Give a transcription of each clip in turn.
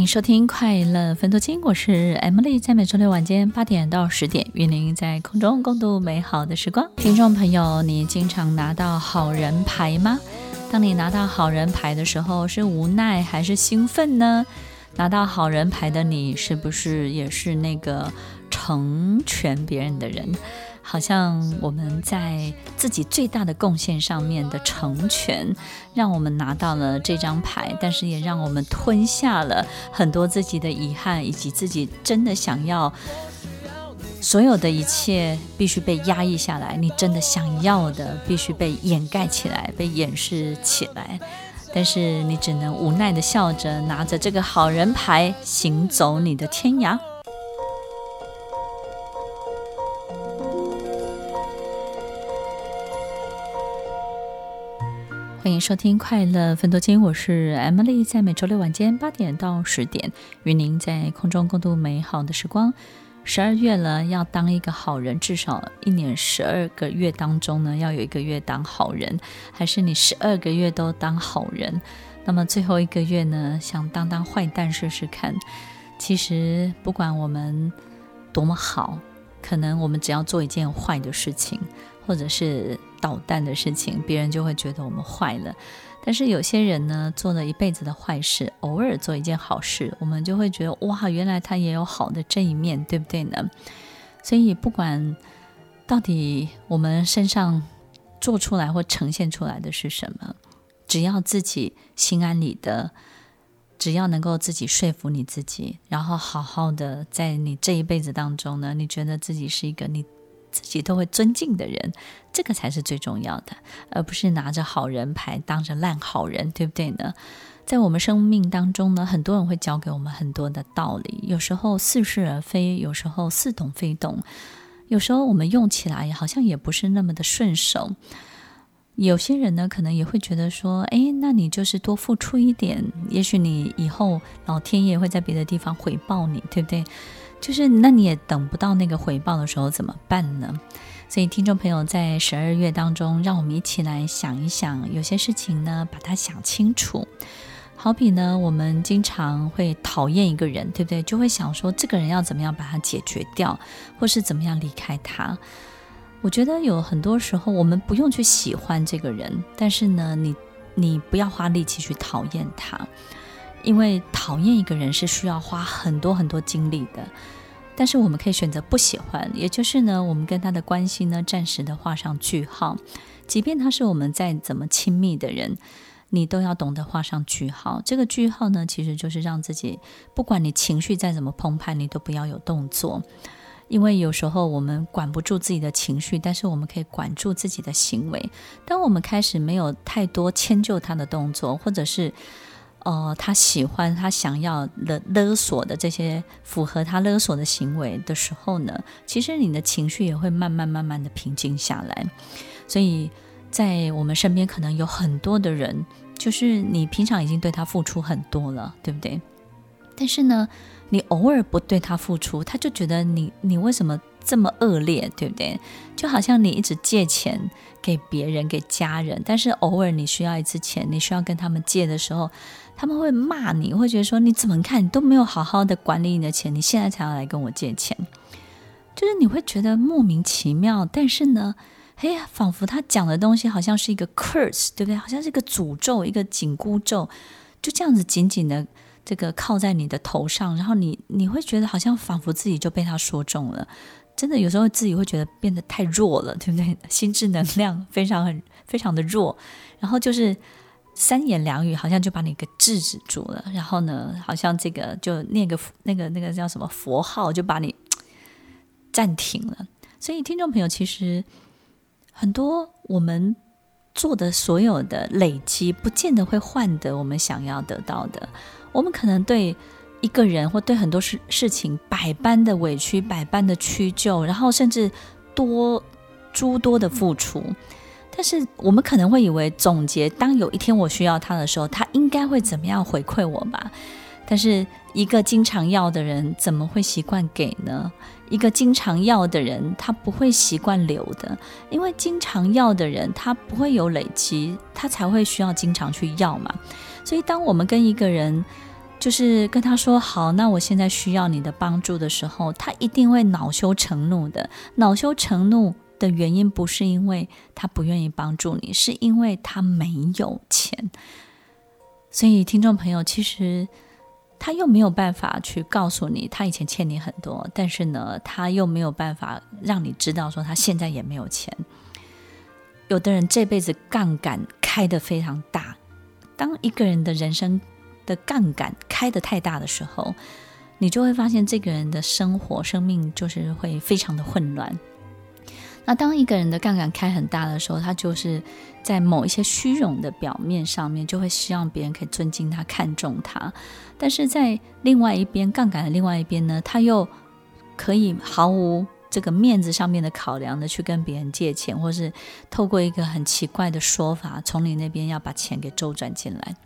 欢迎收听《快乐分多金》，我是 Emily，在每周六晚间八点到十点，与您在空中共度美好的时光。听众朋友，你经常拿到好人牌吗？当你拿到好人牌的时候，是无奈还是兴奋呢？拿到好人牌的你，是不是也是那个成全别人的人？好像我们在自己最大的贡献上面的成全，让我们拿到了这张牌，但是也让我们吞下了很多自己的遗憾，以及自己真的想要所有的一切必须被压抑下来，你真的想要的必须被掩盖起来，被掩饰起来，但是你只能无奈的笑着，拿着这个好人牌，行走你的天涯。欢迎收听《快乐分多金》，我是 Emily，在每周六晚间八点到十点，与您在空中共度美好的时光。十二月了，要当一个好人，至少一年十二个月当中呢，要有一个月当好人，还是你十二个月都当好人？那么最后一个月呢，想当当坏蛋试试看。其实不管我们多么好，可能我们只要做一件坏的事情，或者是捣蛋的事情，别人就会觉得我们坏了。但是有些人呢，做了一辈子的坏事，偶尔做一件好事，我们就会觉得哇，原来他也有好的这一面，对不对呢？所以不管到底我们身上做出来或呈现出来的是什么，只要自己心安理得，只要能够自己说服你自己，然后好好的在你这一辈子当中呢，你觉得自己是一个你。自己都会尊敬的人，这个才是最重要的，而不是拿着好人牌当着烂好人，对不对呢？在我们生命当中呢，很多人会教给我们很多的道理，有时候似是而非，有时候似懂非懂，有时候我们用起来好像也不是那么的顺手。有些人呢，可能也会觉得说，哎，那你就是多付出一点，也许你以后老天爷会在别的地方回报你，对不对？就是，那你也等不到那个回报的时候怎么办呢？所以，听众朋友，在十二月当中，让我们一起来想一想，有些事情呢，把它想清楚。好比呢，我们经常会讨厌一个人，对不对？就会想说，这个人要怎么样把它解决掉，或是怎么样离开他。我觉得有很多时候，我们不用去喜欢这个人，但是呢，你你不要花力气去讨厌他。因为讨厌一个人是需要花很多很多精力的，但是我们可以选择不喜欢，也就是呢，我们跟他的关系呢，暂时的画上句号。即便他是我们再怎么亲密的人，你都要懂得画上句号。这个句号呢，其实就是让自己，不管你情绪再怎么澎湃，你都不要有动作。因为有时候我们管不住自己的情绪，但是我们可以管住自己的行为。当我们开始没有太多迁就他的动作，或者是哦，他喜欢他想要勒勒索的这些符合他勒索的行为的时候呢，其实你的情绪也会慢慢慢慢的平静下来。所以在我们身边可能有很多的人，就是你平常已经对他付出很多了，对不对？但是呢，你偶尔不对他付出，他就觉得你你为什么这么恶劣，对不对？就好像你一直借钱给别人、给家人，但是偶尔你需要一次钱，你需要跟他们借的时候。他们会骂你，会觉得说，你怎么看，你都没有好好的管理你的钱，你现在才要来跟我借钱，就是你会觉得莫名其妙。但是呢，哎呀，仿佛他讲的东西好像是一个 curse，对不对？好像是一个诅咒，一个紧箍咒，就这样子紧紧的这个靠在你的头上，然后你你会觉得好像仿佛自己就被他说中了。真的有时候自己会觉得变得太弱了，对不对？心智能量非常很 非常的弱，然后就是。三言两语好像就把你给制止住了，然后呢，好像这个就念个那个那个叫什么佛号就把你 暂停了。所以听众朋友，其实很多我们做的所有的累积，不见得会换得我们想要得到的。我们可能对一个人或对很多事事情百般的委屈，百般的屈就，然后甚至多诸多的付出。但是我们可能会以为，总结当有一天我需要他的时候，他应该会怎么样回馈我吧？但是一个经常要的人，怎么会习惯给呢？一个经常要的人，他不会习惯留的，因为经常要的人，他不会有累积，他才会需要经常去要嘛。所以，当我们跟一个人，就是跟他说好，那我现在需要你的帮助的时候，他一定会恼羞成怒的。恼羞成怒的原因不是因为他不愿意帮助你，是因为他没有钱。所以，听众朋友，其实。他又没有办法去告诉你，他以前欠你很多，但是呢，他又没有办法让你知道说他现在也没有钱。有的人这辈子杠杆开得非常大，当一个人的人生的杠杆开得太大的时候，你就会发现这个人的生活、生命就是会非常的混乱。那当一个人的杠杆开很大的时候，他就是在某一些虚荣的表面上面，就会希望别人可以尊敬他、看重他。但是在另外一边，杠杆的另外一边呢，他又可以毫无这个面子上面的考量的去跟别人借钱，或是透过一个很奇怪的说法，从你那边要把钱给周转进来。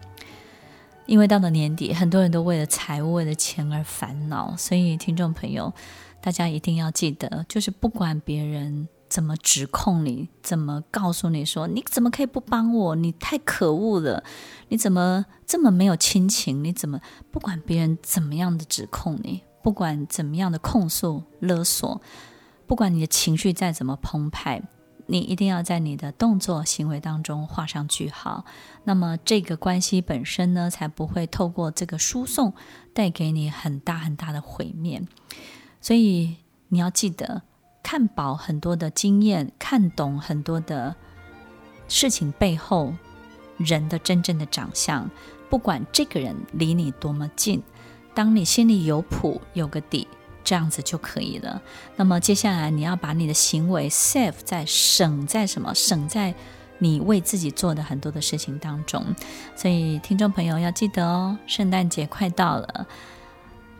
因为到了年底，很多人都为了财务、为了钱而烦恼，所以听众朋友，大家一定要记得，就是不管别人。怎么指控你？怎么告诉你说你怎么可以不帮我？你太可恶了！你怎么这么没有亲情？你怎么不管别人怎么样的指控你，不管怎么样的控诉勒索，不管你的情绪再怎么澎湃，你一定要在你的动作行为当中画上句号。那么这个关系本身呢，才不会透过这个输送带给你很大很大的毁灭。所以你要记得。看饱很多的经验，看懂很多的事情背后人的真正的长相。不管这个人离你多么近，当你心里有谱、有个底，这样子就可以了。那么接下来你要把你的行为 save 在省在什么？省在你为自己做的很多的事情当中。所以听众朋友要记得哦，圣诞节快到了，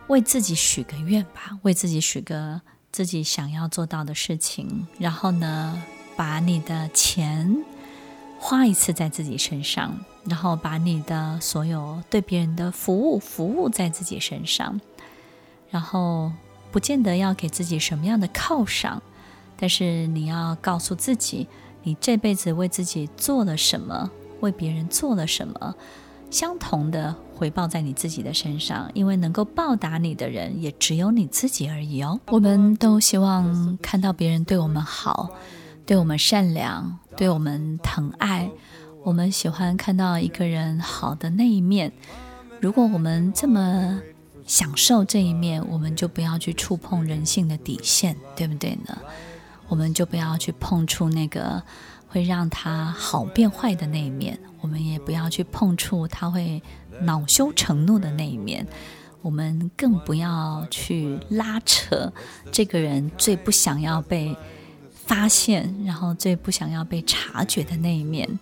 为自己许个愿吧，为自己许个。自己想要做到的事情，然后呢，把你的钱花一次在自己身上，然后把你的所有对别人的服务服务在自己身上，然后不见得要给自己什么样的犒赏，但是你要告诉自己，你这辈子为自己做了什么，为别人做了什么。相同的回报在你自己的身上，因为能够报答你的人也只有你自己而已哦。我们都希望看到别人对我们好，对我们善良，对我们疼爱。我们喜欢看到一个人好的那一面。如果我们这么享受这一面，我们就不要去触碰人性的底线，对不对呢？我们就不要去碰触那个。会让他好变坏的那一面，我们也不要去碰触他会恼羞成怒的那一面，我们更不要去拉扯这个人最不想要被发现，然后最不想要被察觉的那一面。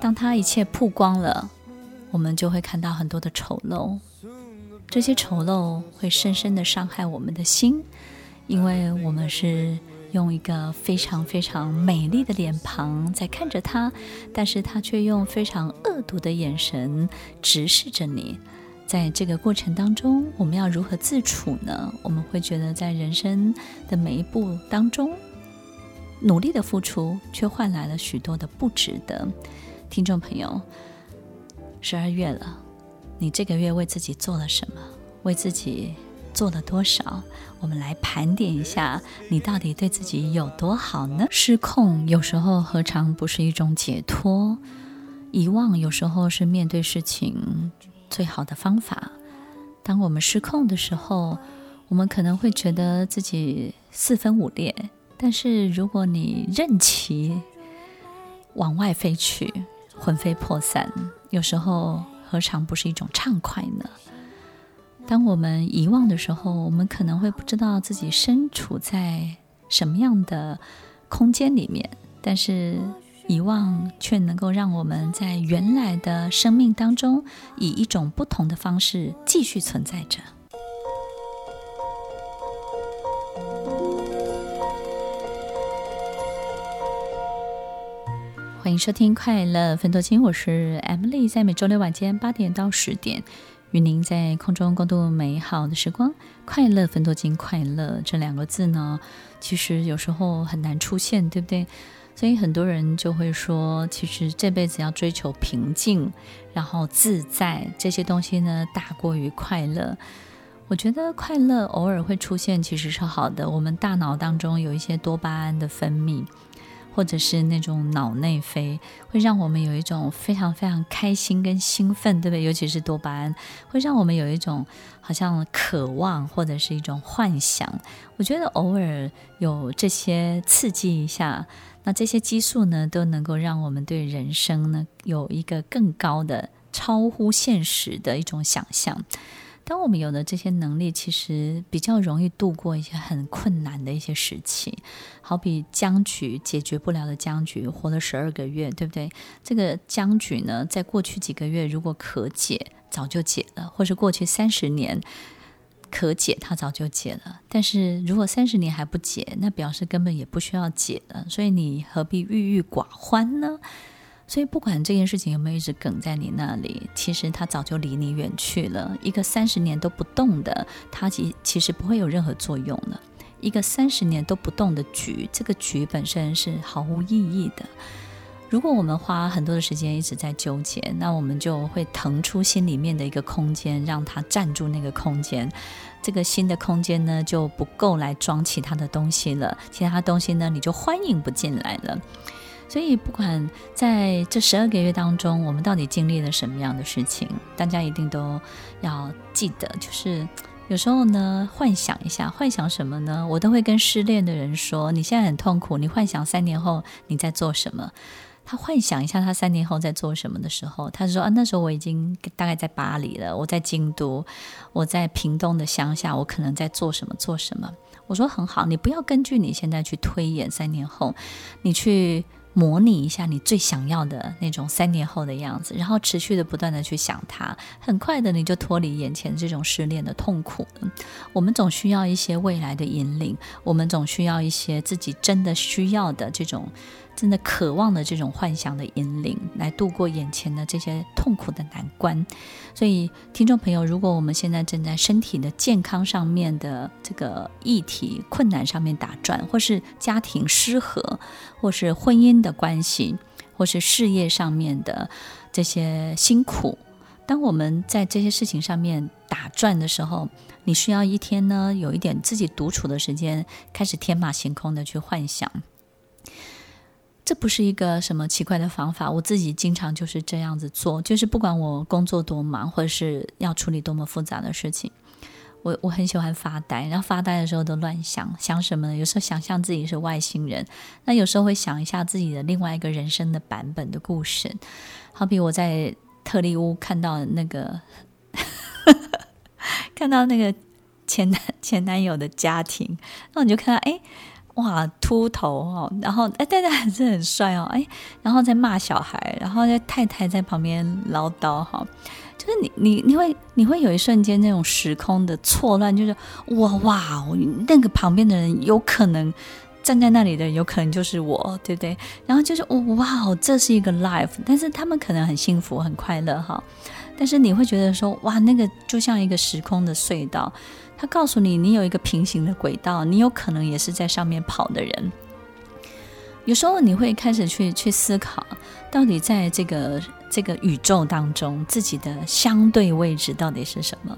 当他一切曝光了，我们就会看到很多的丑陋，这些丑陋会深深的伤害我们的心，因为我们是。用一个非常非常美丽的脸庞在看着他，但是他却用非常恶毒的眼神直视着你。在这个过程当中，我们要如何自处呢？我们会觉得在人生的每一步当中，努力的付出却换来了许多的不值得。听众朋友，十二月了，你这个月为自己做了什么？为自己。做了多少？我们来盘点一下，你到底对自己有多好呢？失控有时候何尝不是一种解脱？遗忘有时候是面对事情最好的方法。当我们失控的时候，我们可能会觉得自己四分五裂，但是如果你任其往外飞去，魂飞魄散，有时候何尝不是一种畅快呢？当我们遗忘的时候，我们可能会不知道自己身处在什么样的空间里面。但是遗忘却能够让我们在原来的生命当中，以一种不同的方式继续存在着。欢迎收听《快乐分多金》，我是 Emily，在每周六晚间八点到十点，与您在空中共度美好的时光。快乐分多金，快乐这两个字呢，其实有时候很难出现，对不对？所以很多人就会说，其实这辈子要追求平静，然后自在这些东西呢，大过于快乐。我觉得快乐偶尔会出现，其实是好的。我们大脑当中有一些多巴胺的分泌。或者是那种脑内啡，会让我们有一种非常非常开心跟兴奋，对不对？尤其是多巴胺，会让我们有一种好像渴望或者是一种幻想。我觉得偶尔有这些刺激一下，那这些激素呢，都能够让我们对人生呢有一个更高的、超乎现实的一种想象。当我们有了这些能力，其实比较容易度过一些很困难的一些时期。好比僵局解决不了的僵局，活了十二个月，对不对？这个僵局呢，在过去几个月如果可解，早就解了；或是过去三十年可解，它早就解了。但是如果三十年还不解，那表示根本也不需要解了。所以你何必郁郁寡欢呢？所以，不管这件事情有没有一直梗在你那里，其实它早就离你远去了。一个三十年都不动的，它其其实不会有任何作用了。一个三十年都不动的局，这个局本身是毫无意义的。如果我们花很多的时间一直在纠结，那我们就会腾出心里面的一个空间，让它占住那个空间。这个新的空间呢，就不够来装其他的东西了。其他东西呢，你就欢迎不进来了。所以，不管在这十二个月当中，我们到底经历了什么样的事情，大家一定都要记得。就是有时候呢，幻想一下，幻想什么呢？我都会跟失恋的人说：“你现在很痛苦，你幻想三年后你在做什么？”他幻想一下他三年后在做什么的时候，他说：“啊，那时候我已经大概在巴黎了，我在京都，我在屏东的乡下，我可能在做什么做什么。”我说：“很好，你不要根据你现在去推演三年后，你去。”模拟一下你最想要的那种三年后的样子，然后持续的不断的去想它，很快的你就脱离眼前这种失恋的痛苦。我们总需要一些未来的引领，我们总需要一些自己真的需要的这种。真的渴望的这种幻想的引领，来度过眼前的这些痛苦的难关。所以，听众朋友，如果我们现在正在身体的健康上面的这个议题困难上面打转，或是家庭失和，或是婚姻的关系，或是事业上面的这些辛苦，当我们在这些事情上面打转的时候，你需要一天呢，有一点自己独处的时间，开始天马行空的去幻想。这不是一个什么奇怪的方法，我自己经常就是这样子做，就是不管我工作多忙，或者是要处理多么复杂的事情，我我很喜欢发呆，然后发呆的时候都乱想，想什么呢？有时候想象自己是外星人，那有时候会想一下自己的另外一个人生的版本的故事，好比我在特利屋看到那个，看到那个前男前男友的家庭，那你就看到哎。哇，秃头哦，然后哎，但是还是很帅哦，哎，然后在骂小孩，然后在太太在旁边唠叨哈，就是你你你会你会有一瞬间那种时空的错乱，就是哇哇，那个旁边的人有可能站在那里的人，有可能就是我，对不对？然后就是哇，这是一个 life，但是他们可能很幸福很快乐哈，但是你会觉得说哇，那个就像一个时空的隧道。他告诉你，你有一个平行的轨道，你有可能也是在上面跑的人。有时候你会开始去去思考，到底在这个这个宇宙当中，自己的相对位置到底是什么？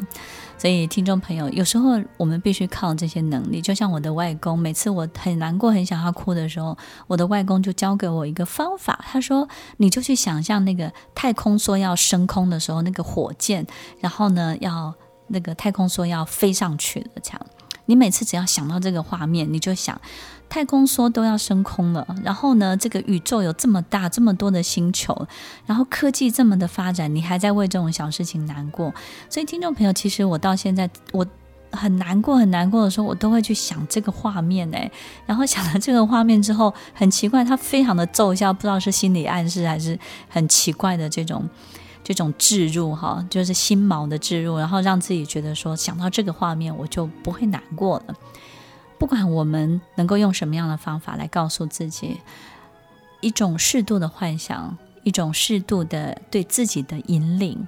所以，听众朋友，有时候我们必须靠这些能力。就像我的外公，每次我很难过、很想要哭的时候，我的外公就教给我一个方法。他说：“你就去想象那个太空梭要升空的时候，那个火箭，然后呢要。”那个太空梭要飞上去了，这样，你每次只要想到这个画面，你就想，太空梭都要升空了，然后呢，这个宇宙有这么大，这么多的星球，然后科技这么的发展，你还在为这种小事情难过。所以，听众朋友，其实我到现在，我很难过、很难过的时候，我都会去想这个画面哎，然后想了这个画面之后，很奇怪，他非常的奏效，不知道是心理暗示还是很奇怪的这种这种置入哈，就是心锚的置入，然后让自己觉得说想到这个画面，我就不会难过了。不管我们能够用什么样的方法来告诉自己，一种适度的幻想，一种适度的对自己的引领。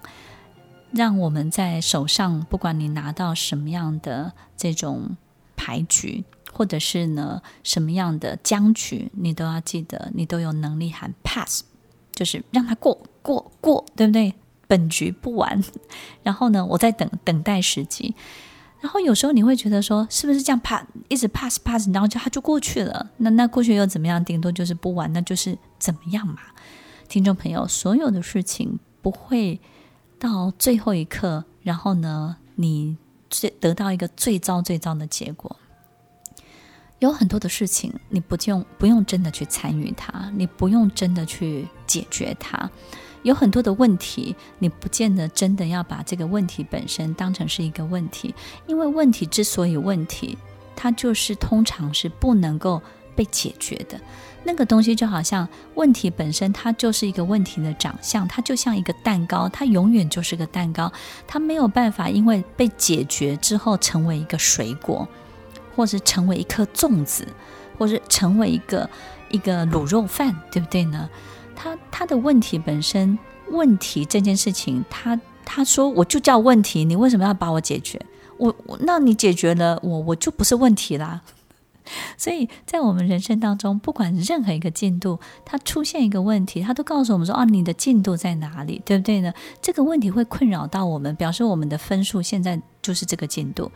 让我们在手上，不管你拿到什么样的这种牌局，或者是呢什么样的僵局，你都要记得，你都有能力喊 pass，就是让它过过过，对不对？本局不玩，然后呢，我在等等待时机。然后有时候你会觉得说，是不是这样 pass 一直 pass pass，然后就他就过去了？那那过去又怎么样？顶多就是不玩，那就是怎么样嘛？听众朋友，所有的事情不会。到最后一刻，然后呢，你最得到一个最糟最糟的结果。有很多的事情，你不用不用真的去参与它，你不用真的去解决它。有很多的问题，你不见得真的要把这个问题本身当成是一个问题，因为问题之所以问题，它就是通常是不能够被解决的。那个东西就好像问题本身，它就是一个问题的长相，它就像一个蛋糕，它永远就是个蛋糕，它没有办法因为被解决之后成为一个水果，或是成为一颗粽子，或是成为一个一个卤肉饭，对不对呢？他他的问题本身，问题这件事情，他他说我就叫问题，你为什么要把我解决？我我那你解决了我，我就不是问题啦。所以在我们人生当中，不管任何一个进度，它出现一个问题，它都告诉我们说：“啊，你的进度在哪里？对不对呢？”这个问题会困扰到我们，表示我们的分数现在就是这个进度。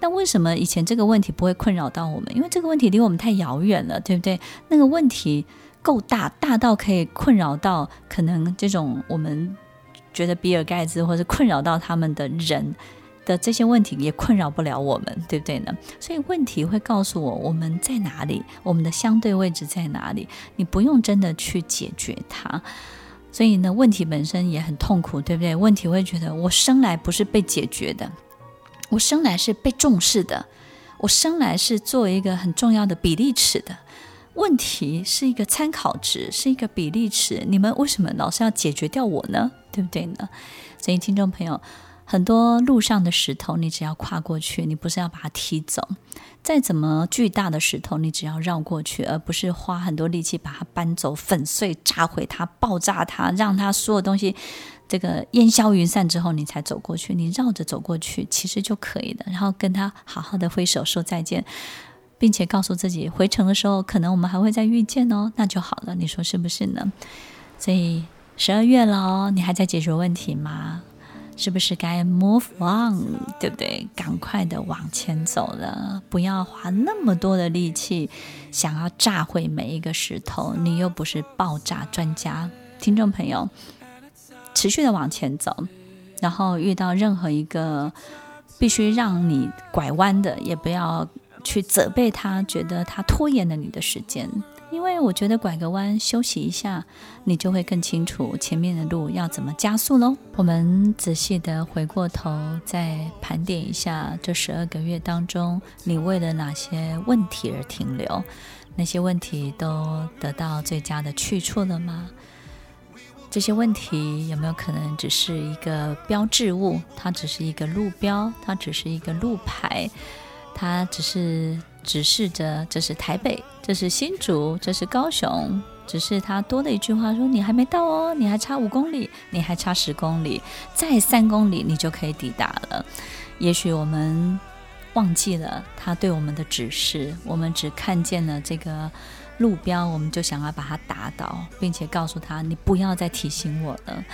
那为什么以前这个问题不会困扰到我们？因为这个问题离我们太遥远了，对不对？那个问题够大，大到可以困扰到可能这种我们觉得比尔盖茨，或者困扰到他们的人。的这些问题也困扰不了我们，对不对呢？所以问题会告诉我我们在哪里，我们的相对位置在哪里。你不用真的去解决它，所以呢，问题本身也很痛苦，对不对？问题会觉得我生来不是被解决的，我生来是被重视的，我生来是作为一个很重要的比例尺的。问题是一个参考值，是一个比例尺。你们为什么老是要解决掉我呢？对不对呢？所以听众朋友。很多路上的石头，你只要跨过去，你不是要把它踢走。再怎么巨大的石头，你只要绕过去，而不是花很多力气把它搬走、粉碎、炸毁它、爆炸它，让它所有东西这个烟消云散之后，你才走过去。你绕着走过去，其实就可以了。然后跟他好好的挥手说再见，并且告诉自己，回程的时候可能我们还会再遇见哦，那就好了。你说是不是呢？所以十二月了哦，你还在解决问题吗？是不是该 move on，对不对？赶快的往前走了，不要花那么多的力气想要炸毁每一个石头。你又不是爆炸专家，听众朋友，持续的往前走，然后遇到任何一个必须让你拐弯的，也不要去责备他，觉得他拖延了你的时间。因为我觉得拐个弯休息一下，你就会更清楚前面的路要怎么加速喽。我们仔细的回过头，再盘点一下这十二个月当中，你为了哪些问题而停留？那些问题都得到最佳的去处了吗？这些问题有没有可能只是一个标志物？它只是一个路标，它只是一个路牌，他只是。指示着，这是台北，这是新竹，这是高雄。只是他多了一句话说：“你还没到哦，你还差五公里，你还差十公里，再三公里，你就可以抵达了。”也许我们忘记了他对我们的指示，我们只看见了这个路标，我们就想要把它打倒，并且告诉他：“你不要再提醒我了。”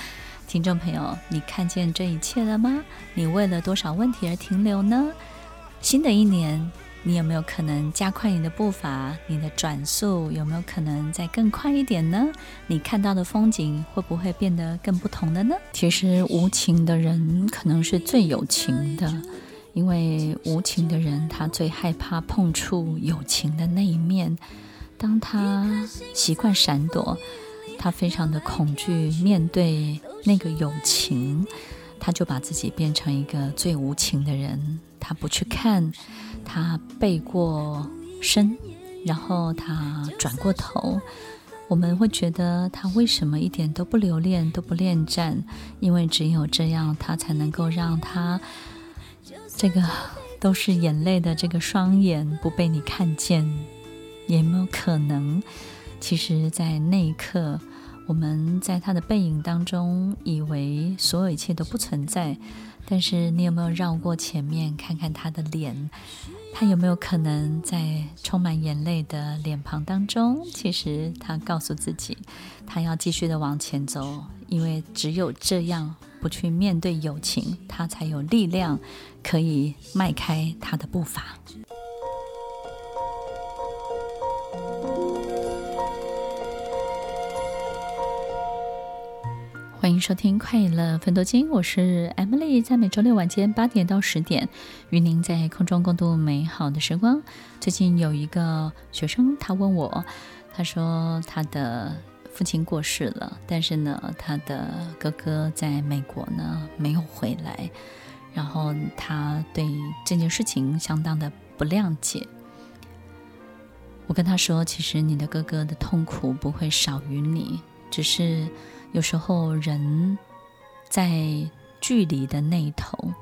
听众朋友，你看见这一切了吗？你为了多少问题而停留呢？新的一年。你有没有可能加快你的步伐？你的转速有没有可能再更快一点呢？你看到的风景会不会变得更不同的呢？其实无情的人可能是最有情的，因为无情的人他最害怕碰触有情的那一面。当他习惯闪躲，他非常的恐惧面对那个有情，他就把自己变成一个最无情的人。他不去看，他背过身，然后他转过头，我们会觉得他为什么一点都不留恋，都不恋战？因为只有这样，他才能够让他这个都是眼泪的这个双眼不被你看见。也没有可能，其实，在那一刻。我们在他的背影当中，以为所有一切都不存在。但是，你有没有绕过前面看看他的脸？他有没有可能在充满眼泪的脸庞当中，其实他告诉自己，他要继续的往前走，因为只有这样，不去面对友情，他才有力量可以迈开他的步伐。欢迎收听《快乐分多金》，我是 Emily，在每周六晚间八点到十点，与您在空中共度美好的时光。最近有一个学生，他问我，他说他的父亲过世了，但是呢，他的哥哥在美国呢没有回来，然后他对这件事情相当的不谅解。我跟他说，其实你的哥哥的痛苦不会少于你，只是。有时候人在距离的那一头，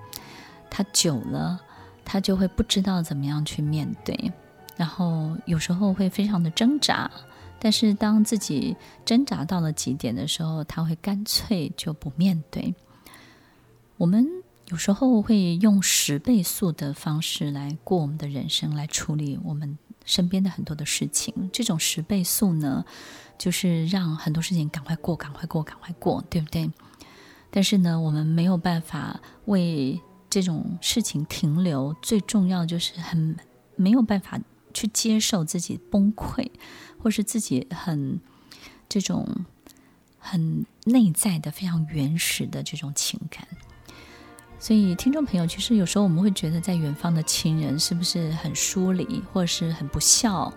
他久了，他就会不知道怎么样去面对，然后有时候会非常的挣扎。但是当自己挣扎到了极点的时候，他会干脆就不面对。我们有时候会用十倍速的方式来过我们的人生，来处理我们身边的很多的事情。这种十倍速呢，就是让很多事情赶快过，赶快过，赶快过，对不对？但是呢，我们没有办法为这种事情停留。最重要就是很没有办法去接受自己崩溃，或是自己很这种很内在的、非常原始的这种情感。所以，听众朋友，其实有时候我们会觉得，在远方的亲人是不是很疏离，或者是很不孝？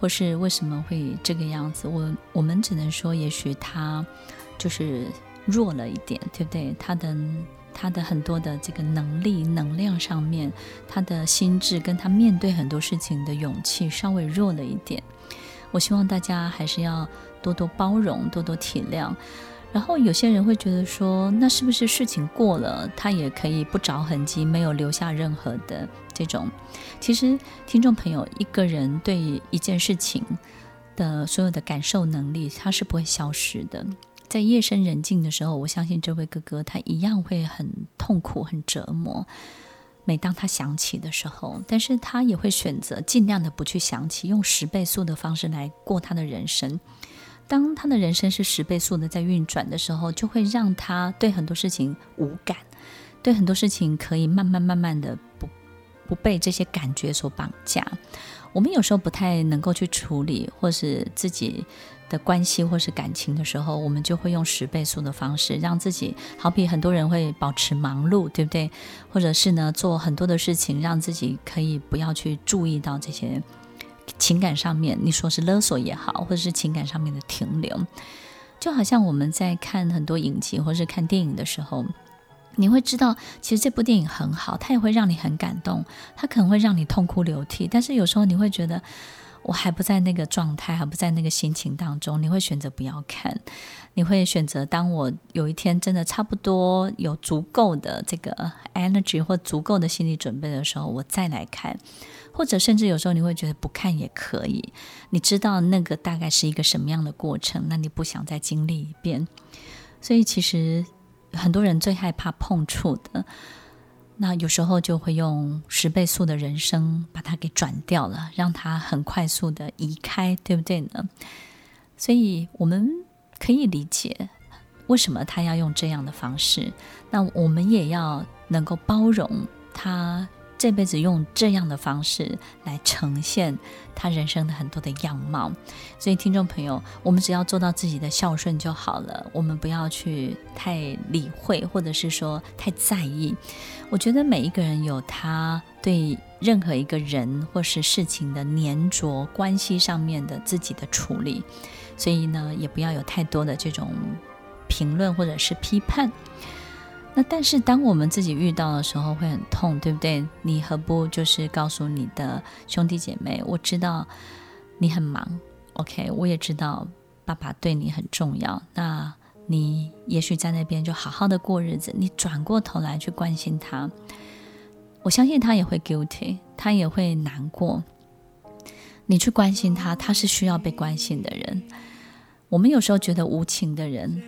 或是为什么会这个样子？我我们只能说，也许他就是弱了一点，对不对？他的他的很多的这个能力、能量上面，他的心智跟他面对很多事情的勇气稍微弱了一点。我希望大家还是要多多包容，多多体谅。然后有些人会觉得说，那是不是事情过了，他也可以不着痕迹，没有留下任何的这种？其实，听众朋友，一个人对一件事情的所有的感受能力，他是不会消失的。在夜深人静的时候，我相信这位哥哥他一样会很痛苦、很折磨。每当他想起的时候，但是他也会选择尽量的不去想起，用十倍速的方式来过他的人生。当他的人生是十倍速的在运转的时候，就会让他对很多事情无感，对很多事情可以慢慢慢慢的不不被这些感觉所绑架。我们有时候不太能够去处理，或是自己的关系或是感情的时候，我们就会用十倍速的方式让自己，好比很多人会保持忙碌，对不对？或者是呢，做很多的事情，让自己可以不要去注意到这些。情感上面，你说是勒索也好，或者是情感上面的停留，就好像我们在看很多影集或是看电影的时候，你会知道，其实这部电影很好，它也会让你很感动，它可能会让你痛哭流涕，但是有时候你会觉得，我还不在那个状态，还不在那个心情当中，你会选择不要看，你会选择当我有一天真的差不多有足够的这个 energy 或足够的心理准备的时候，我再来看。或者甚至有时候你会觉得不看也可以，你知道那个大概是一个什么样的过程，那你不想再经历一遍。所以其实很多人最害怕碰触的，那有时候就会用十倍速的人生把它给转掉了，让它很快速的移开，对不对呢？所以我们可以理解为什么他要用这样的方式，那我们也要能够包容他。这辈子用这样的方式来呈现他人生的很多的样貌，所以听众朋友，我们只要做到自己的孝顺就好了，我们不要去太理会，或者是说太在意。我觉得每一个人有他对任何一个人或是事情的粘着关系上面的自己的处理，所以呢，也不要有太多的这种评论或者是批判。那但是当我们自己遇到的时候会很痛，对不对？你何不就是告诉你的兄弟姐妹，我知道你很忙，OK，我也知道爸爸对你很重要。那你也许在那边就好好的过日子，你转过头来去关心他，我相信他也会 guilty，他也会难过。你去关心他，他是需要被关心的人。我们有时候觉得无情的人，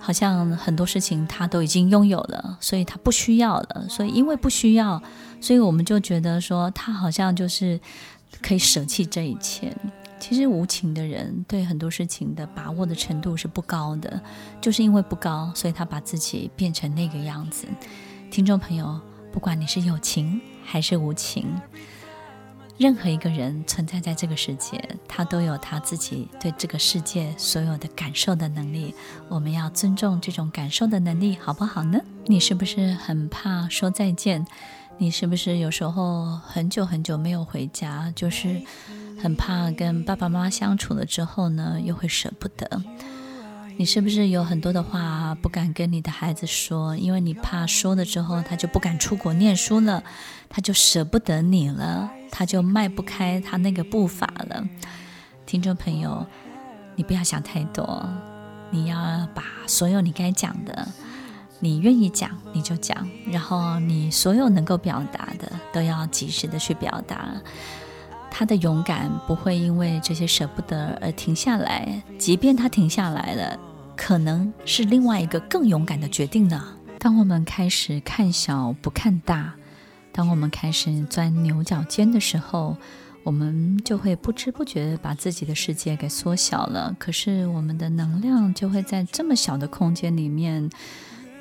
好像很多事情他都已经拥有了，所以他不需要了。所以因为不需要，所以我们就觉得说他好像就是可以舍弃这一切。其实无情的人对很多事情的把握的程度是不高的，就是因为不高，所以他把自己变成那个样子。听众朋友，不管你是有情还是无情，任何一个人存在在这个世界，他都有他自己对这个世界所有的感受的能力。我们要尊重这种感受的能力，好不好呢？你是不是很怕说再见？你是不是有时候很久很久没有回家，就是？很怕跟爸爸妈妈相处了之后呢，又会舍不得。你是不是有很多的话不敢跟你的孩子说，因为你怕说了之后他就不敢出国念书了，他就舍不得你了，他就迈不开他那个步伐了。听众朋友，你不要想太多，你要把所有你该讲的，你愿意讲你就讲，然后你所有能够表达的都要及时的去表达。他的勇敢不会因为这些舍不得而停下来，即便他停下来了，可能是另外一个更勇敢的决定呢。当我们开始看小不看大，当我们开始钻牛角尖的时候，我们就会不知不觉把自己的世界给缩小了。可是我们的能量就会在这么小的空间里面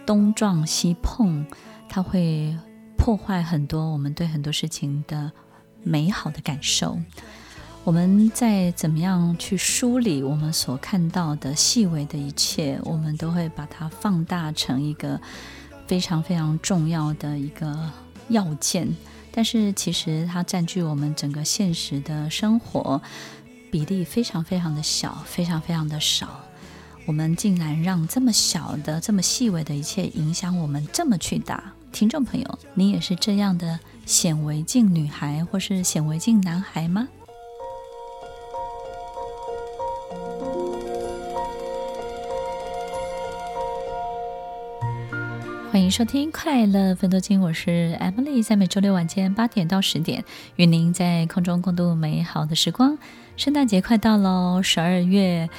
东撞西碰，它会破坏很多我们对很多事情的。美好的感受，我们再怎么样去梳理我们所看到的细微的一切，我们都会把它放大成一个非常非常重要的一个要件。但是其实它占据我们整个现实的生活比例非常非常的小，非常非常的少。我们竟然让这么小的、这么细微的一切影响我们这么去大。听众朋友，你也是这样的？显微镜女孩，或是显微镜男孩吗？欢迎收听《快乐分多金》，我是 Emily，在每周六晚间八点到十点，与您在空中共度美好的时光。圣诞节快到喽，十二月，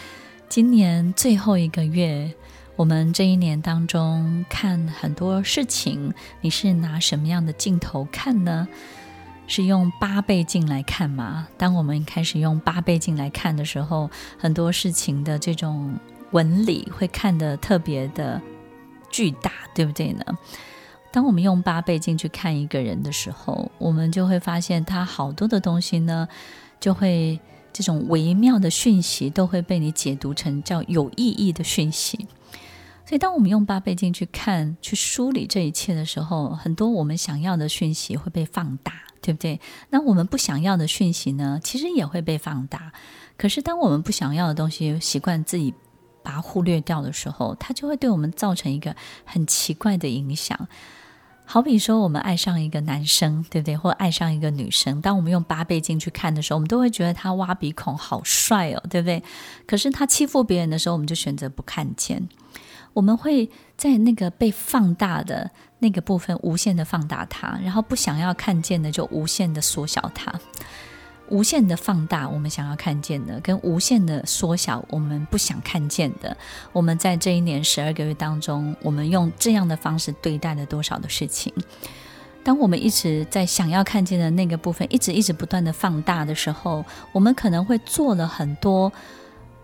今年最后一个月。我们这一年当中看很多事情，你是拿什么样的镜头看呢？是用八倍镜来看吗？当我们开始用八倍镜来看的时候，很多事情的这种纹理会看得特别的巨大，对不对呢？当我们用八倍镜去看一个人的时候，我们就会发现他好多的东西呢，就会这种微妙的讯息都会被你解读成叫有意义的讯息。所以，当我们用八倍镜去看、去梳理这一切的时候，很多我们想要的讯息会被放大，对不对？那我们不想要的讯息呢，其实也会被放大。可是，当我们不想要的东西习惯自己把它忽略掉的时候，它就会对我们造成一个很奇怪的影响。好比说，我们爱上一个男生，对不对？或爱上一个女生，当我们用八倍镜去看的时候，我们都会觉得他挖鼻孔好帅哦，对不对？可是他欺负别人的时候，我们就选择不看见。我们会在那个被放大的那个部分无限的放大它，然后不想要看见的就无限的缩小它，无限的放大我们想要看见的，跟无限的缩小我们不想看见的。我们在这一年十二个月当中，我们用这样的方式对待了多少的事情？当我们一直在想要看见的那个部分一直一直不断的放大的时候，我们可能会做了很多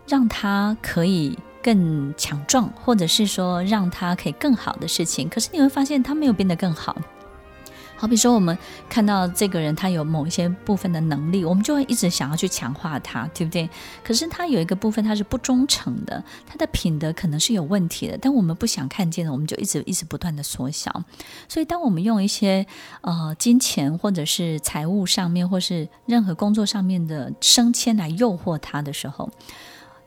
让它可以。更强壮，或者是说让他可以更好的事情，可是你会发现他没有变得更好。好比说，我们看到这个人他有某一些部分的能力，我们就会一直想要去强化他，对不对？可是他有一个部分他是不忠诚的，他的品德可能是有问题的，但我们不想看见的，我们就一直一直不断的缩小。所以，当我们用一些呃金钱或者是财务上面，或是任何工作上面的升迁来诱惑他的时候，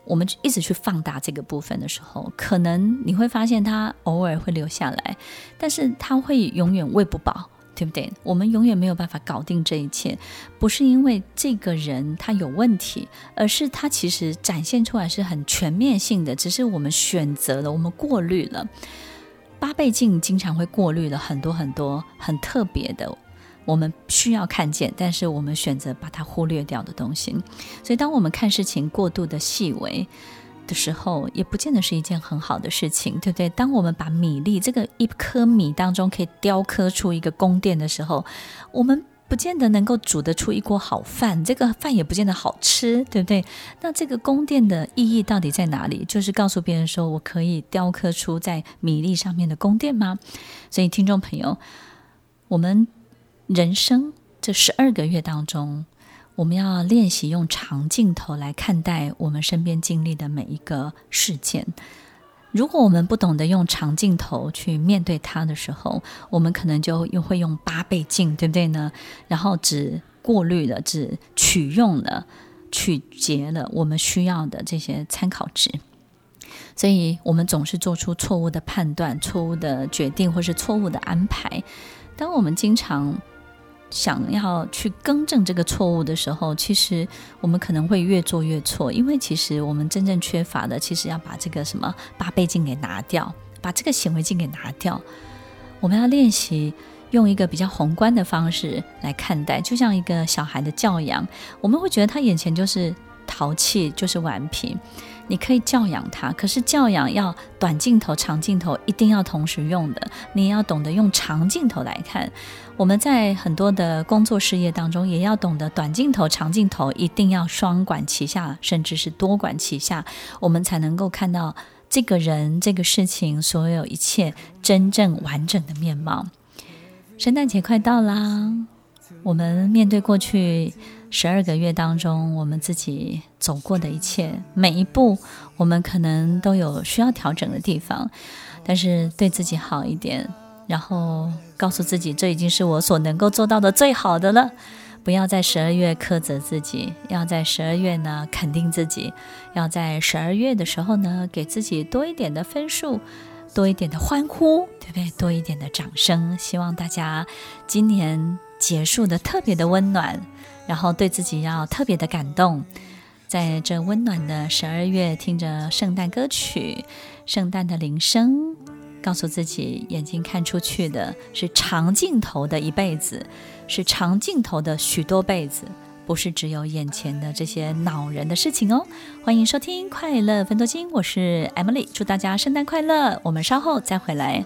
我们一直去放大这个部分的时候，可能你会发现他偶尔会留下来，但是他会永远喂不饱，对不对？我们永远没有办法搞定这一切，不是因为这个人他有问题，而是他其实展现出来是很全面性的，只是我们选择了，我们过滤了。八倍镜经常会过滤了很多很多很特别的。我们需要看见，但是我们选择把它忽略掉的东西。所以，当我们看事情过度的细微的时候，也不见得是一件很好的事情，对不对？当我们把米粒这个一颗米当中可以雕刻出一个宫殿的时候，我们不见得能够煮得出一锅好饭，这个饭也不见得好吃，对不对？那这个宫殿的意义到底在哪里？就是告诉别人说我可以雕刻出在米粒上面的宫殿吗？所以，听众朋友，我们。人生这十二个月当中，我们要练习用长镜头来看待我们身边经历的每一个事件。如果我们不懂得用长镜头去面对它的时候，我们可能就又会用八倍镜，对不对呢？然后只过滤了，只取用了、取结了我们需要的这些参考值，所以我们总是做出错误的判断、错误的决定，或是错误的安排。当我们经常想要去更正这个错误的时候，其实我们可能会越做越错，因为其实我们真正缺乏的，其实要把这个什么八倍镜给拿掉，把这个显微镜给拿掉。我们要练习用一个比较宏观的方式来看待，就像一个小孩的教养，我们会觉得他眼前就是淘气，就是顽皮。你可以教养他，可是教养要短镜头、长镜头一定要同时用的。你要懂得用长镜头来看。我们在很多的工作事业当中，也要懂得短镜头、长镜头一定要双管齐下，甚至是多管齐下，我们才能够看到这个人、这个事情所有一切真正完整的面貌。圣诞节快到啦，我们面对过去。十二个月当中，我们自己走过的一切，每一步，我们可能都有需要调整的地方，但是对自己好一点，然后告诉自己，这已经是我所能够做到的最好的了。不要在十二月苛责自己，要在十二月呢肯定自己，要在十二月的时候呢给自己多一点的分数，多一点的欢呼，对不对？多一点的掌声。希望大家今年结束的特别的温暖。然后对自己要特别的感动，在这温暖的十二月，听着圣诞歌曲、圣诞的铃声，告诉自己，眼睛看出去的是长镜头的一辈子，是长镜头的许多辈子，不是只有眼前的这些恼人的事情哦。欢迎收听《快乐分多金》，我是 Emily，祝大家圣诞快乐，我们稍后再回来。